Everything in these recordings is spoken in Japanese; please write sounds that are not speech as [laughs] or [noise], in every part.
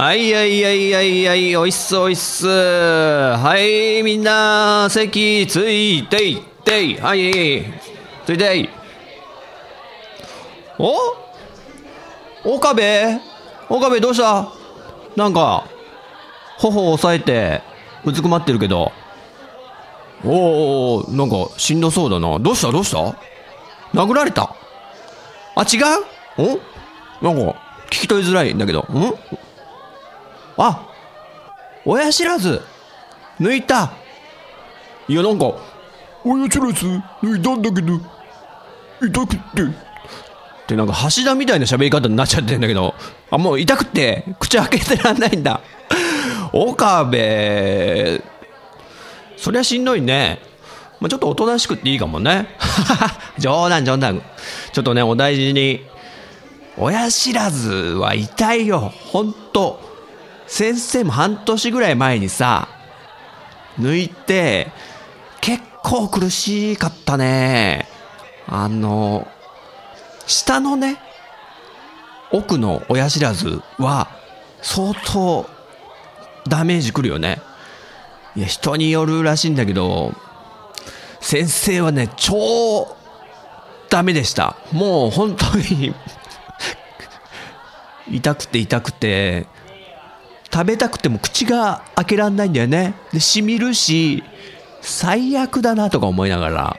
はいはいはいはいはいおいっすおいっす。はいみんな席ついていっていはいついていお？岡部？岡部どうした？なんか頬を押さえてうずくまってるけど。おおなんかしんどそうだな。どうした？どうした？殴られた？あ違う？お？なんか聞き取りづらいんだけど。ん？あ親知らず抜いた。いやなんか親知らず抜いたんだけど痛くって。ってなんか橋田みたいな喋り方になっちゃってんだけどあもう痛くって口開けてらんないんだ。岡部そりゃしんどいね。まあ、ちょっとおとなしくっていいかもね。[laughs] 冗談冗談。ちょっとねお大事に。親知らずは痛いよほんと。先生も半年ぐらい前にさ、抜いて、結構苦しかったね。あの、下のね、奥の親知らずは、相当、ダメージくるよね。いや、人によるらしいんだけど、先生はね、超、ダメでした。もう本当に痛くて痛くて、食べたくても口が開けらんないんだよね。で、しみるし、最悪だなとか思いながら、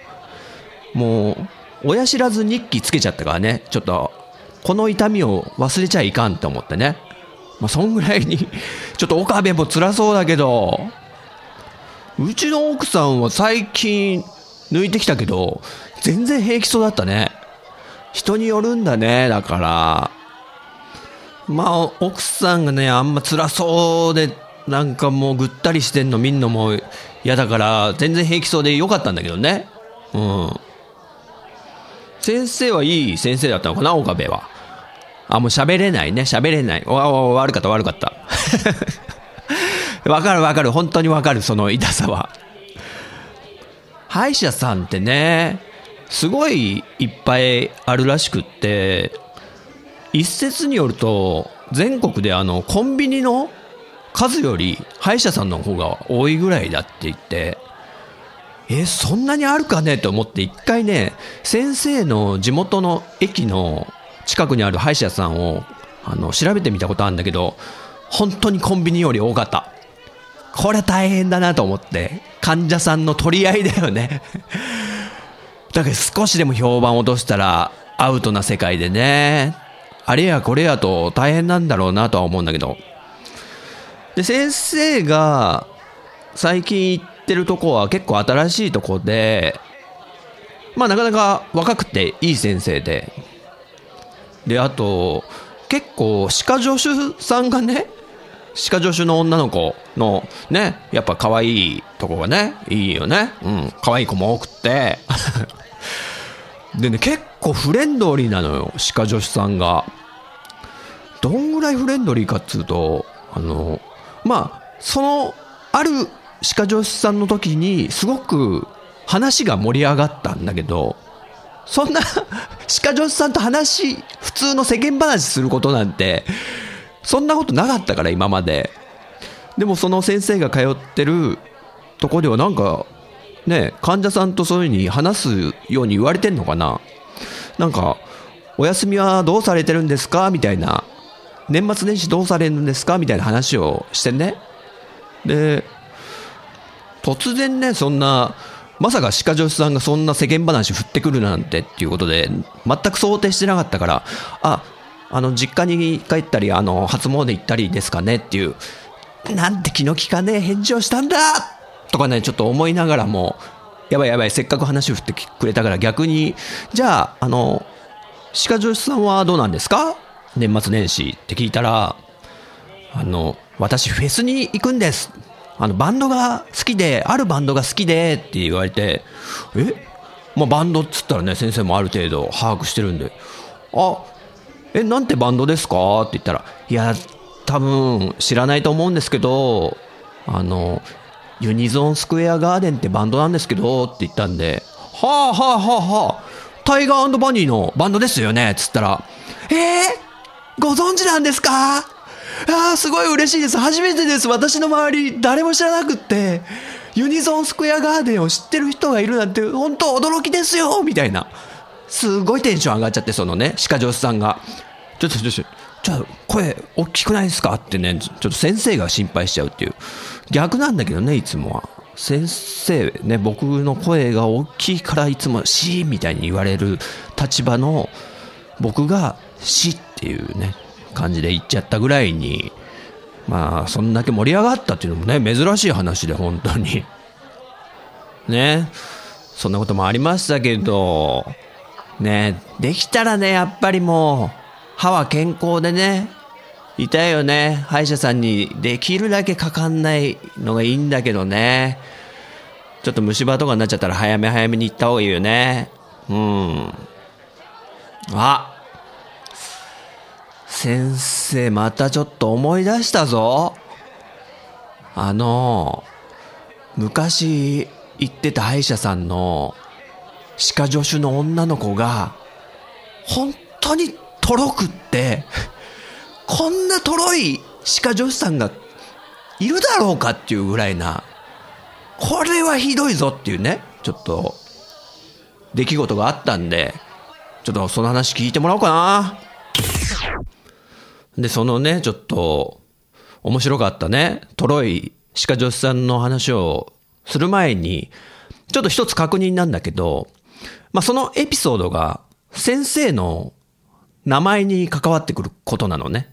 もう、親知らず日記つけちゃったからね、ちょっと、この痛みを忘れちゃいかんって思ってね。まあ、そんぐらいに [laughs] ちょっと岡部も辛そうだけど、うちの奥さんは最近抜いてきたけど、全然平気そうだったね。人によるんだね、だから。まあ、奥さんがね、あんま辛そうで、なんかもうぐったりしてんの見んのも嫌だから、全然平気そうでよかったんだけどね。うん。先生はいい先生だったのかな、岡部は。あ、もう喋れないね、喋れない。わ、わ、悪かった、悪かった。[laughs] わかるわかる、本当にわかる、その痛さは。歯医者さんってね、すごいいっぱいあるらしくって、一説によると、全国であの、コンビニの数より歯医者さんの方が多いぐらいだって言って、え、そんなにあるかね？と思って一回ね、先生の地元の駅の近くにある歯医者さんをあの調べてみたことあるんだけど、本当にコンビニより多かった。これ大変だなと思って、患者さんの取り合いだよね。だけど少しでも評判落としたらアウトな世界でね、あれやこれやと大変なんだろうなとは思うんだけど。で、先生が最近行ってるとこは結構新しいとこで、まあなかなか若くていい先生で。で、あと、結構歯科助手さんがね、歯科助手の女の子のね、やっぱ可愛いとこがね、いいよね。うん、可愛い子も多くて。[laughs] でね、結構フレンドリーなのよ、歯科助手さんが。どんぐらいフレンドリーかっつうと、あの、まあ、その、ある歯科助手さんの時に、すごく話が盛り上がったんだけど、そんな歯科助手さんと話、普通の世間話することなんて、そんなことなかったから、今まで。でもその先生が通ってるとこではなんか、ね、患者さんとそういうふうに話すように言われてんのかな？なんか、お休みはどうされてるんですか？みたいな。年末年始どうされるんですか？みたいな話をしてね。で、突然ね、そんな、まさか歯科助手さんがそんな世間話振ってくるなんてっていうことで、全く想定してなかったから、あ、あの、実家に帰ったり、あの、初詣行ったりですかねっていう、なんて気の利かねえ返事をしたんだとかね、ちょっと思いながらも、やばいやばい、せっかく話を振ってくれたから逆に、じゃあ、あの、鹿女子さんはどうなんですか？年末年始って聞いたら、あの、私フェスに行くんです。あの、バンドが好きで、あるバンドが好きでって言われて、え？まあ、バンドっつったらね、先生もある程度把握してるんで、あ、え、なんてバンドですか？って言ったら、いや、多分知らないと思うんですけど、あの、ユニゾンスクエアガーデンってバンドなんですけど、って言ったんで、はあはあはあはあ、タイガーバニーのバンドですよねつったら、えー、ご存知なんですか？ああ、すごい嬉しいです。初めてです。私の周り、誰も知らなくって、ユニゾンスクエアガーデンを知ってる人がいるなんて、本当驚きですよみたいな。すごいテンション上がっちゃって、そのね、鹿女子さんが。ちょっと、ちょっと、ちょっと、声、大きくないですか？ってね、ちょっと先生が心配しちゃうっていう。逆なんだけどね、いつもは。先生ね、僕の声が大きいからいつもシーみたいに言われる立場の僕がシっていうね、感じで言っちゃったぐらいに、まあ、そんだけ盛り上がったっていうのもね、珍しい話で、本当に。[laughs] ね。そんなこともありましたけど、ね、できたらね、やっぱりもう、歯は健康でね、いたよね。歯医者さんにできるだけかかんないのがいいんだけどね。ちょっと虫歯とかになっちゃったら早め早めに行った方がいいよね。うん。あ先生またちょっと思い出したぞ。あの、昔行ってた歯医者さんの歯科助手の女の子が、本当にとろくって、こんなとろい歯科助手さんがいるだろうかっていうぐらいな、これはひどいぞっていうね、ちょっと、出来事があったんで、ちょっとその話聞いてもらおうかな。で、そのね、ちょっと、面白かったね、とろい歯科助手さんの話をする前に、ちょっと一つ確認なんだけど、まあ、そのエピソードが先生の名前に関わってくることなのね。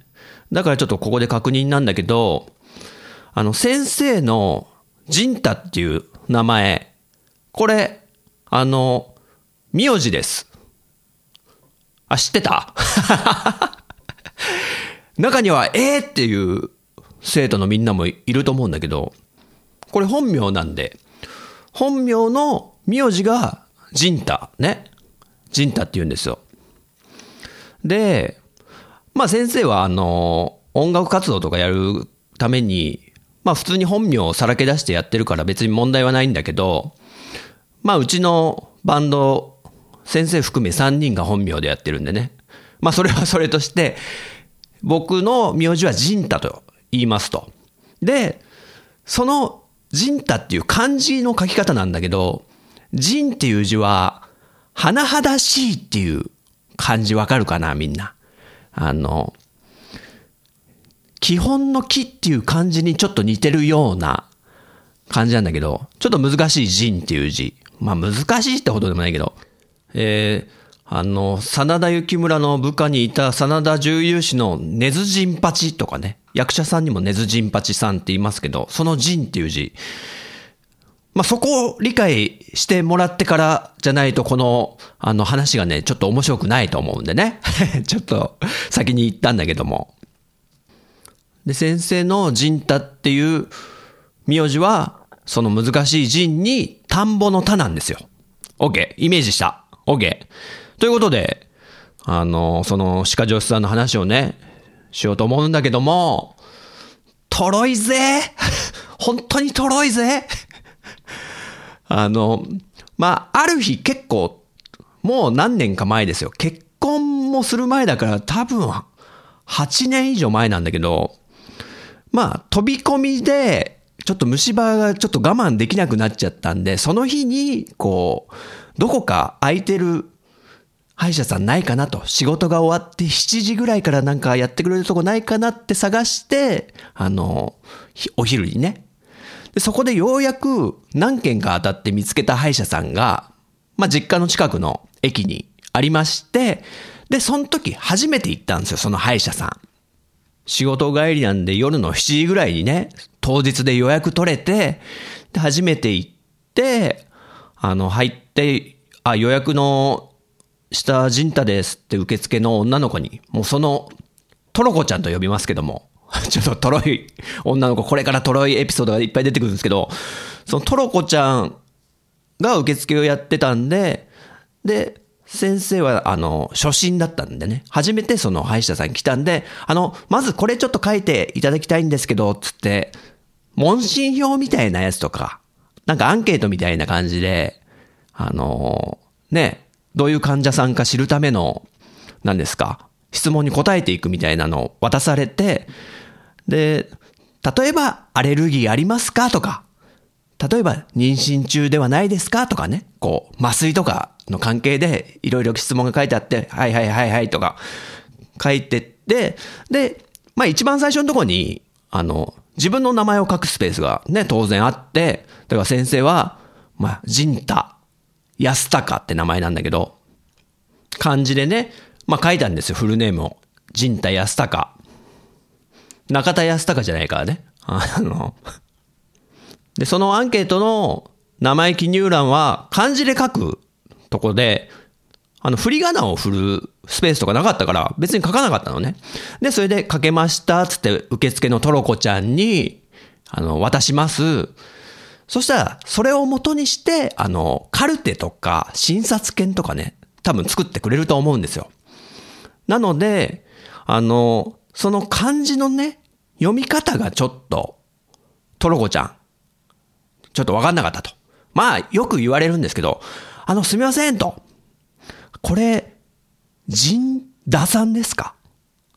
だからちょっとここで確認なんだけど、あの、先生のジンタっていう名前、これ、あの、名字です。あ、知ってた？[laughs] 中には、えーっていう生徒のみんなもいると思うんだけど、これ本名なんで、本名の名字がジンタ、ね。ジンタって言うんですよ。で、まあ先生はあの、音楽活動とかやるために、まあ普通に本名をさらけ出してやってるから別に問題はないんだけど、まあうちのバンド、先生含め3人が本名でやってるんでね。まあそれはそれとして、僕の名字はジンタと言いますと。で、そのジンタっていう漢字の書き方なんだけど、ジンっていう字は、甚だしいっていう漢字わかるかなみんな。あの、基本の木っていう漢字にちょっと似てるような感じなんだけど、ちょっと難しい人っていう字。まあ難しいってほどでもないけど、えー、あの、真田幸村の部下にいた真田重勇士の根津陣八とかね、役者さんにも根津陣八さんって言いますけど、その陣っていう字。まあ、そこを理解してもらってからじゃないと、この、あの話がね、ちょっと面白くないと思うんでね。[laughs] ちょっと先に言ったんだけども。で、先生の陣太っていう名字は、その難しい陣に田んぼの田なんですよ。OK。イメージした。OK。ということで、あの、その鹿女子さんの話をね、しようと思うんだけども、とろいぜ [laughs] 本当にとろいぜあの、まあ、ある日結構、もう何年か前ですよ。結婚もする前だから多分、8年以上前なんだけど、まあ、飛び込みで、ちょっと虫歯がちょっと我慢できなくなっちゃったんで、その日に、こう、どこか空いてる歯医者さんないかなと。仕事が終わって7時ぐらいからなんかやってくれるとこないかなって探して、あの、お昼にね、で、そこでようやく何件か当たって見つけた歯医者さんが、まあ、実家の近くの駅にありまして、で、その時初めて行ったんですよ、その歯医者さん。仕事帰りなんで夜の7時ぐらいにね、当日で予約取れて、で、初めて行って、あの、入って、あ、予約の下陣太ですって受付の女の子に、もうその、トロコちゃんと呼びますけども、[laughs] ちょっとトロい女の子、これからトロいエピソードがいっぱい出てくるんですけど、そのトロコちゃんが受付をやってたんで、で、先生は、あの、初心だったんでね、初めてその歯医者さんに来たんで、あの、まずこれちょっと書いていただきたいんですけど、つって、問診票みたいなやつとか、なんかアンケートみたいな感じで、あの、ね、どういう患者さんか知るための、何ですか、質問に答えていくみたいなのを渡されて、で、例えば、アレルギーありますか？とか、例えば、妊娠中ではないですか？とかね、こう、麻酔とかの関係で、いろいろ質問が書いてあって、はいはいはいはいとか、書いてって、で、まあ一番最初のとこに、あの、自分の名前を書くスペースがね、当然あって、だから先生は、まあ、陣太安高って名前なんだけど、漢字でね、まあ書いたんですよ、フルネームを。陣太安高。中田康隆じゃないからね。あの、で、そのアンケートの名前記入欄は漢字で書くとこで、あの、振り仮名を振るスペースとかなかったから、別に書かなかったのね。で、それで書けました、つって受付のトロコちゃんに、あの、渡します。そしたら、それを元にして、あの、カルテとか診察券とかね、多分作ってくれると思うんですよ。なので、あの、その漢字のね、読み方がちょっと、トロコちゃん、ちょっとわかんなかったと。まあ、よく言われるんですけど、あの、すみませんと。これ、陣田さんですか？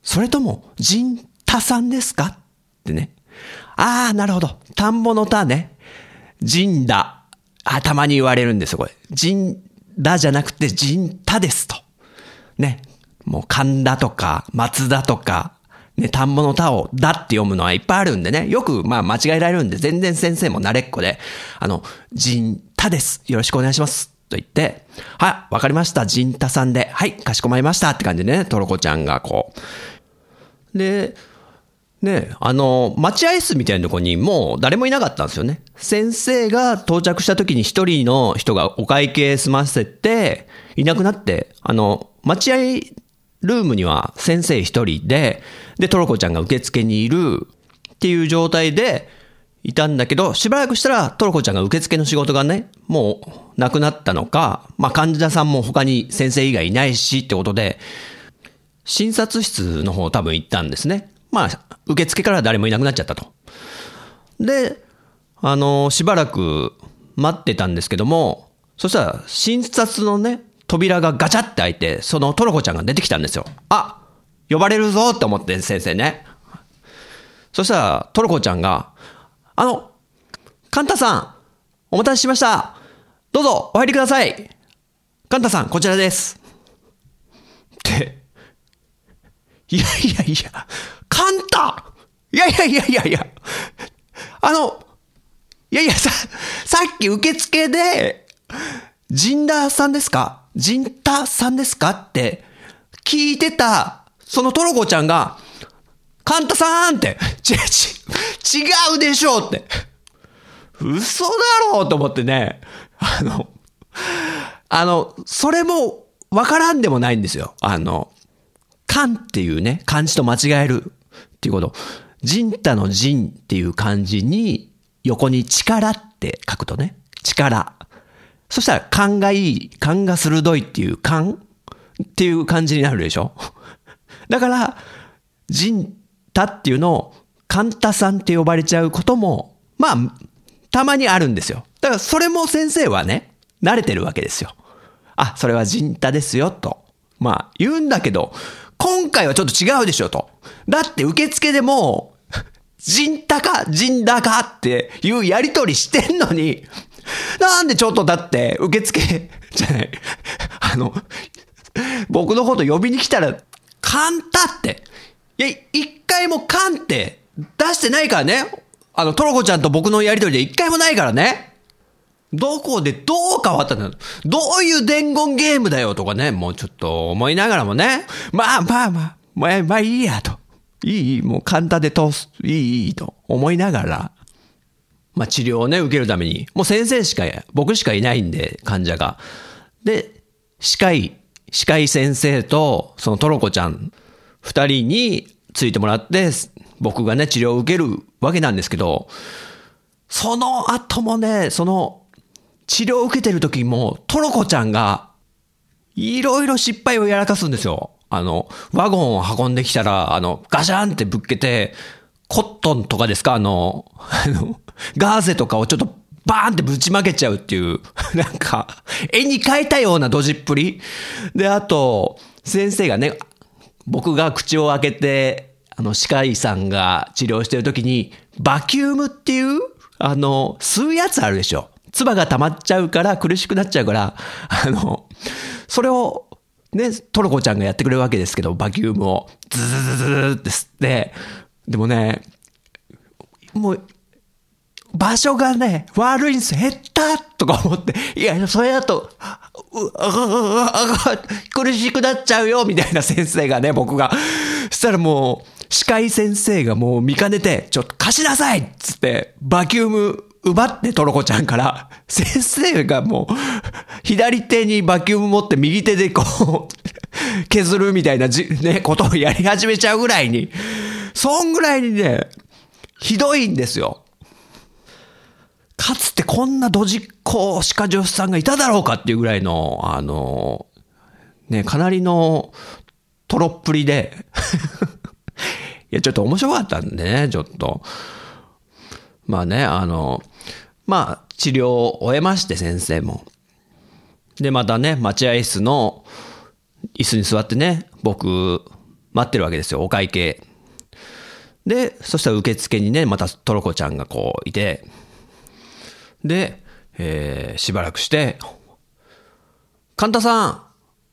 それとも、陣田さんですか？ってね。ああ、なるほど。田んぼの田ね。陣田。あ、たまに言われるんですよ、これ。陣田じゃなくて陣田ですと。ね。もう神田とか松田とか、ね、田んぼの田をだって読むのはいっぱいあるんでね。よくまあ間違えられるんで、全然先生も慣れっこで、あの、陣田です。よろしくお願いします。と言って、はい、わかりました。陣田さんで。はい、かしこまりました。って感じでね、トロコちゃんがこう。で、ね、あの、待合室みたいなとこにもう誰もいなかったんですよね。先生が到着した時に一人の人がお会計済ませて、いなくなって、あの、待合ルームには先生一人で、で、トロコちゃんが受付にいるっていう状態でいたんだけど、しばらくしたらトロコちゃんが受付の仕事がね、もうなくなったのか、まあ患者さんも他に先生以外いないしってことで、診察室の方多分行ったんですね。まあ、受付から誰もいなくなっちゃったと。で、あの、しばらく待ってたんですけども、そしたら診察のね、扉がガチャって開いて、そのトロコちゃんが出てきたんですよ。あ呼ばれるぞって思って先生ね。そしたらトロコちゃんが、あの、カンタさん、お待たせしました。どうぞお入りください。カンタさん、こちらです。って、いやいやいや、カンタいやいやいやいやいや、あの、いやいや、さ、さっき受付で、ジンダーさんですか？ジンタさんですかって聞いてた、そのトロコちゃんが、カンタさんって、ち、ち、違うでしょうって。嘘だろうと思ってね、あの、あの、それもわからんでもないんですよ。あの、漢っていうね、漢字と間違えるっていうこと。人太の人っていう漢字に、横に力って書くとね、力。そしたら勘がいい、勘が鋭いっていう勘？っていう感じになるでしょ？[laughs] だから、人太っていうのを、カンタさんって呼ばれちゃうことも、まあ、たまにあるんですよ。だからそれも先生はね、慣れてるわけですよ。あ、それは人太ですよ、と。まあ、言うんだけど、今回はちょっと違うでしょ、と。だって受付でもう、[laughs] 人太か、人だかっていうやりとりしてんのに、なんでちょっとだって受付 [laughs] じゃない。あの、僕のこと呼びに来たら、カンタって。いや、一回もカンって出してないからね。あの、トロコちゃんと僕のやりとりで一回もないからね。どこでどう変わったんだどういう伝言ゲームだよとかね、もうちょっと思いながらもね、まあまあまあ、まあまあいいやと。いい、いい、もう簡単で通す、いい、いいと思いながら、まあ治療をね、受けるために、もう先生しか、僕しかいないんで、患者が。で、歯科医、歯科医先生と、そのトロコちゃん、二人についてもらって、僕がね、治療を受けるわけなんですけど、その後もね、その、治療を受けてる時も、トロコちゃんが、いろいろ失敗をやらかすんですよ。あの、ワゴンを運んできたら、あの、ガシャンってぶっけて、コットンとかですか？あの、あの、ガーゼとかをちょっとバーンってぶちまけちゃうっていう、[laughs] なんか、絵に描いたようなドジっぷり。で、あと、先生がね、僕が口を開けて、あの、歯科医さんが治療してる時に、バキュームっていう、あの、吸うやつあるでしょ。唾が溜まっちゃうから苦しくなっちゃうから、あの、それを、ね、トロコちゃんがやってくれるわけですけど、バキュームを、ズズズズズって吸って、でもね、もう、場所がね、悪いんです。減ったとか思って、いや、それだと、苦しくなっちゃうよ、みたいな先生がね、僕が。そしたらもう、歯科医先生がもう見かねて、ちょっと貸しなさいっつって、バキューム奪ってトロコちゃんから、先生がもう、左手にバキューム持って右手でこう、削るみたいなじ、ね、ことをやり始めちゃうぐらいに、そんぐらいにね、ひどいんですよ。かつてこんなドジっ子歯科助手さんがいただろうかっていうぐらいの、あの、ね、かなりのトロっぷりで [laughs] いや、ちょっと面白かったんでね、ちょっと。まあね、あの、まあ、治療を終えまして、先生も。で、またね、待合室の椅子に座ってね、僕、待ってるわけですよ、お会計。で、そしたら受付にね、またトロコちゃんがこういて、で、えー、しばらくして、カンタさん、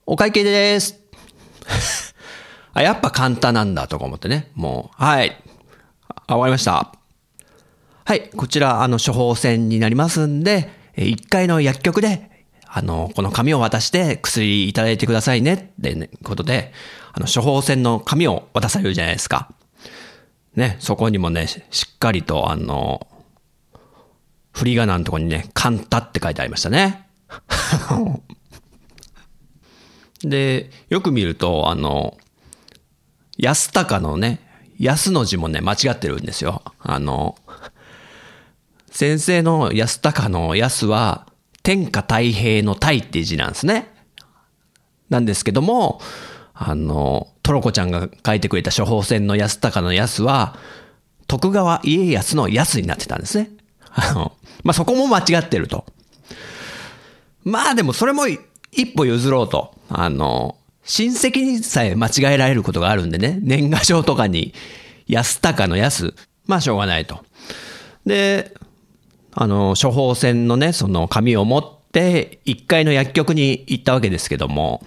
お会計です。[laughs] あ、やっぱカンタなんだとか思ってね。もう、はい。あ、終わりました。はい。こちら、あの、処方箋になりますんで、1階の薬局で、あの、この紙を渡して薬いただいてくださいねって、ことで、あの、処方箋の紙を渡されるじゃないですか。ね、そこにもね、しっかりと、あの、振り仮名のとこにね、カンタって書いてありましたね。[laughs] で、よく見ると、あの、安高のね、安の字もね、間違ってるんですよ。あの、先生の安高の安は、天下太平の太って字なんですね。なんですけども、あの、トロコちゃんが書いてくれた処方箋の安高の安は、徳川家康の安になってたんですね。あの、まあ、そこも間違ってると。まあでもそれも一歩譲ろうと。あの、親戚にさえ間違えられることがあるんでね、年賀状とかに安高の安、まあしょうがないと。で、あの、処方箋のね、その紙を持って、1階の薬局に行ったわけですけども、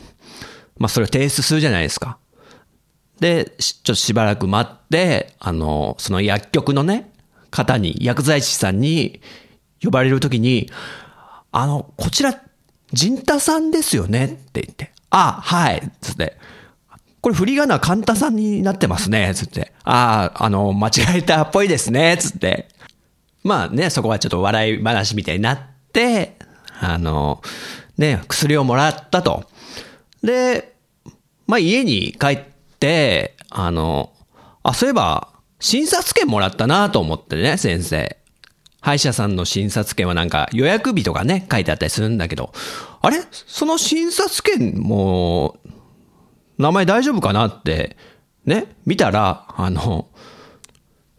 まあそれを提出するじゃないですか。で、ちょっとしばらく待って、あの、その薬局のね、方に、薬剤師さんに呼ばれるときに、あの、こちら、ジンタさんですよねって言って、あ、はい、つって、これ振り仮名カンタさんになってますね、つって、ああ、あの、間違えたっぽいですね、つって。まあね、そこはちょっと笑い話みたいになって、あの、ね、薬をもらったと。で、まあ家に帰って、あの、あ、そういえば、診察券もらったなと思ってね、先生。歯医者さんの診察券はなんか予約日とかね、書いてあったりするんだけど、あれ？その診察券も、名前大丈夫かなって、ね、見たら、あの、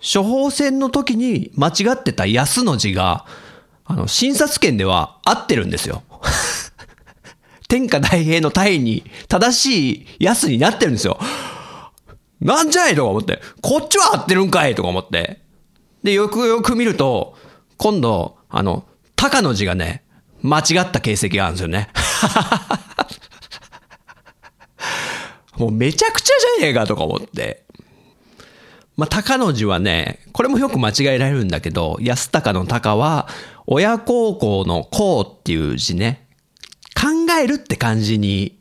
処方箋の時に間違ってた安の字が、あの、診察券では合ってるんですよ。[laughs] 天下大平の体に正しい安になってるんですよ。なんじゃいとか思って、こっちは合ってるんかいとか思って。で、よくよく見ると、今度、あの、高の字がね、間違った形跡があるんですよね。[laughs] もうめちゃくちゃじゃねえかとか思って。まあ、高の字はね、これもよく間違えられるんだけど、安高の高は、親孝行の孝っていう字ね、考えるって漢字に、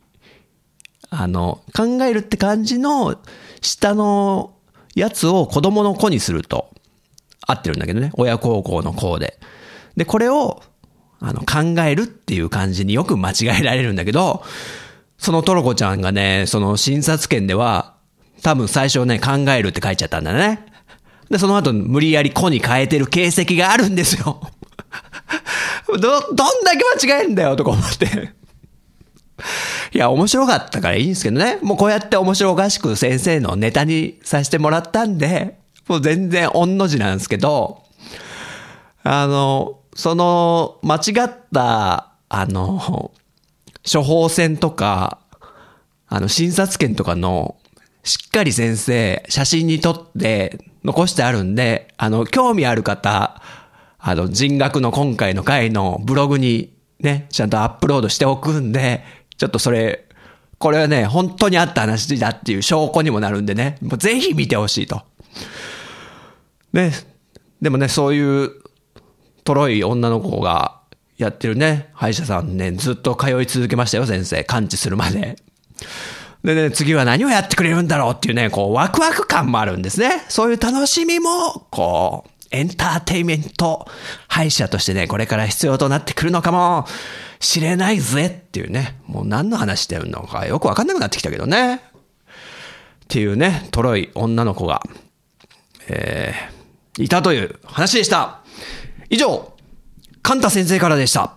あの、考えるって漢字の下のやつを子供の子にすると合ってるんだけどね。親孝行の孝で。で、これを、あの、考えるっていう漢字によく間違えられるんだけど、そのトロコちゃんがね、その診察券では、多分最初ね、考えるって書いちゃったんだね。で、その後無理やり子に変えてる形跡があるんですよ。[laughs] ど、どんだけ間違えんだよとか思って。いや、面白かったからいいんですけどね。もうこうやって面白おかしく先生のネタにさせてもらったんで、もう全然御の字なんですけど、あの、その、間違った、あの、処方箋とか、あの、診察券とかの、しっかり先生、写真に撮って残してあるんで、あの、興味ある方、あの、人学の今回の回のブログにね、ちゃんとアップロードしておくんで、ちょっとそれ、これはね、本当にあった話だっていう証拠にもなるんでね、もうぜひ見てほしいと。ね、でもね、そういう、とろい女の子がやってるね、歯医者さんね、ずっと通い続けましたよ、先生。完治するまで。でね、次は何をやってくれるんだろうっていうね、こう、ワクワク感もあるんですね。そういう楽しみも、こう、エンターテイメント歯医者としてね、これから必要となってくるのかもしれないぜっていうね、もう何の話してるのかよくわかんなくなってきたけどね。っていうね、とろい女の子が、えー、いたという話でした。以上、カンタ先生からでした。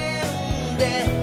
場